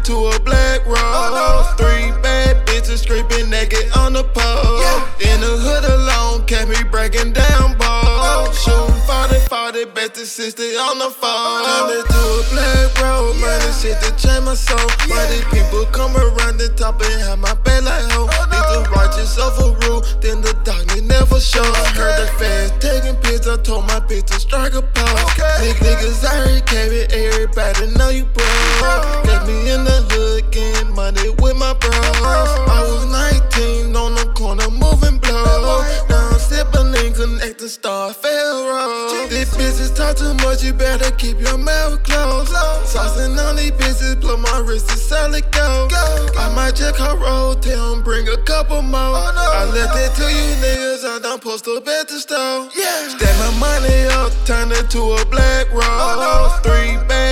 turned to a black rose. Oh, Three bad bitches scraping naked on the pole. In the hood alone, kept me breaking down balls. Oh, Shooting 40, 40, best to 60 on the phone. Oh, turned to a black rose. Murder shit to change my soul. Why people come around the top and have my back like hoe? Need the righteous yourself a rule, then the darkness never show. I heard the fans taking pics, I told my bitch to strike a pose. Big niggas, I already came everybody know you broke. Me in the hood, getting money with my bros. I was 19 on the corner, moving blow. Now I'm sipping and connecting star Pharaoh. These bitches talk too much, you better keep your mouth closed. Saucing on these bitches, blow my wrist, it's solid gold. I might check her roll, tell 'em bring a couple more. Oh, I left it to you niggas, I done post up at the store. Stack my money up, turn it to a black oh, roll. Three bad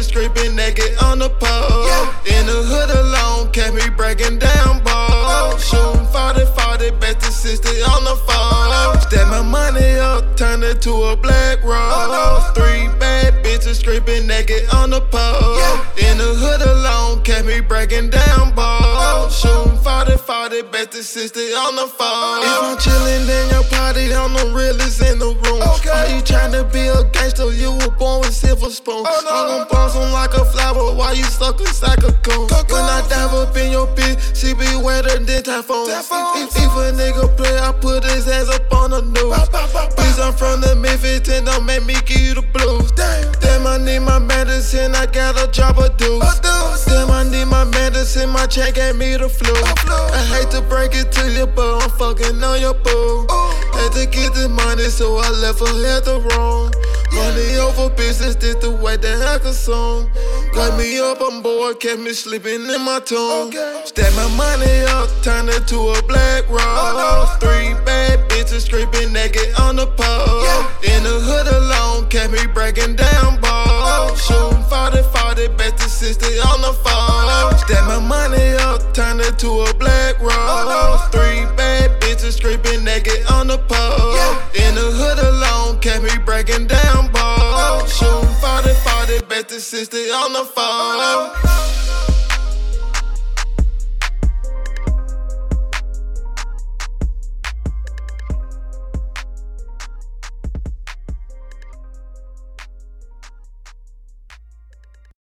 bitches scraping naked on the pole. In the hood alone, kept me breaking down balls. Oh. Shooting 40, 40, back to 60 on the phone. Oh. Stack my money up, turn it to a black roll. Oh, Three bad bitches scraping naked on the pole. In the hood alone, kept me breaking down balls. Shooting 40, 40, back 60 on the phone. If I'm chillin' in your party, I'm the realest in the room. Are you tryna be a gangster? You were born with silver spoon. I'm gon' bounce on like a flower Why you suck like a coon. When I dive up in your bitch, she be wetter than typhoon. If, if, a nigga play, I put his ass up on the news. Bitch, I'm from the Memphis, and don't make me give you the blues. Damn, I need my medicine, I drop a deuce. Damn, I need my medicine, my check gave me the flu. I hate to break it to you, but I'm fucking on your boo. Had to get the money, so I left her at the wrong. Money over business, this the way that I consume. Got me up on board, kept me sleeping in my tomb. Stack my money up, turn it to a black roll. Three bad bitches scraping naked on the pole. In the hood alone, me breaking down balls. Shooting 40, 40, back to 60 on the phone. Stack my money up, turn it to a black roll. Three bad bitches scraping naked on the pole. In the hood alone, kept me breaking down balls. Shooting 40, 40, back to 60 on the phone.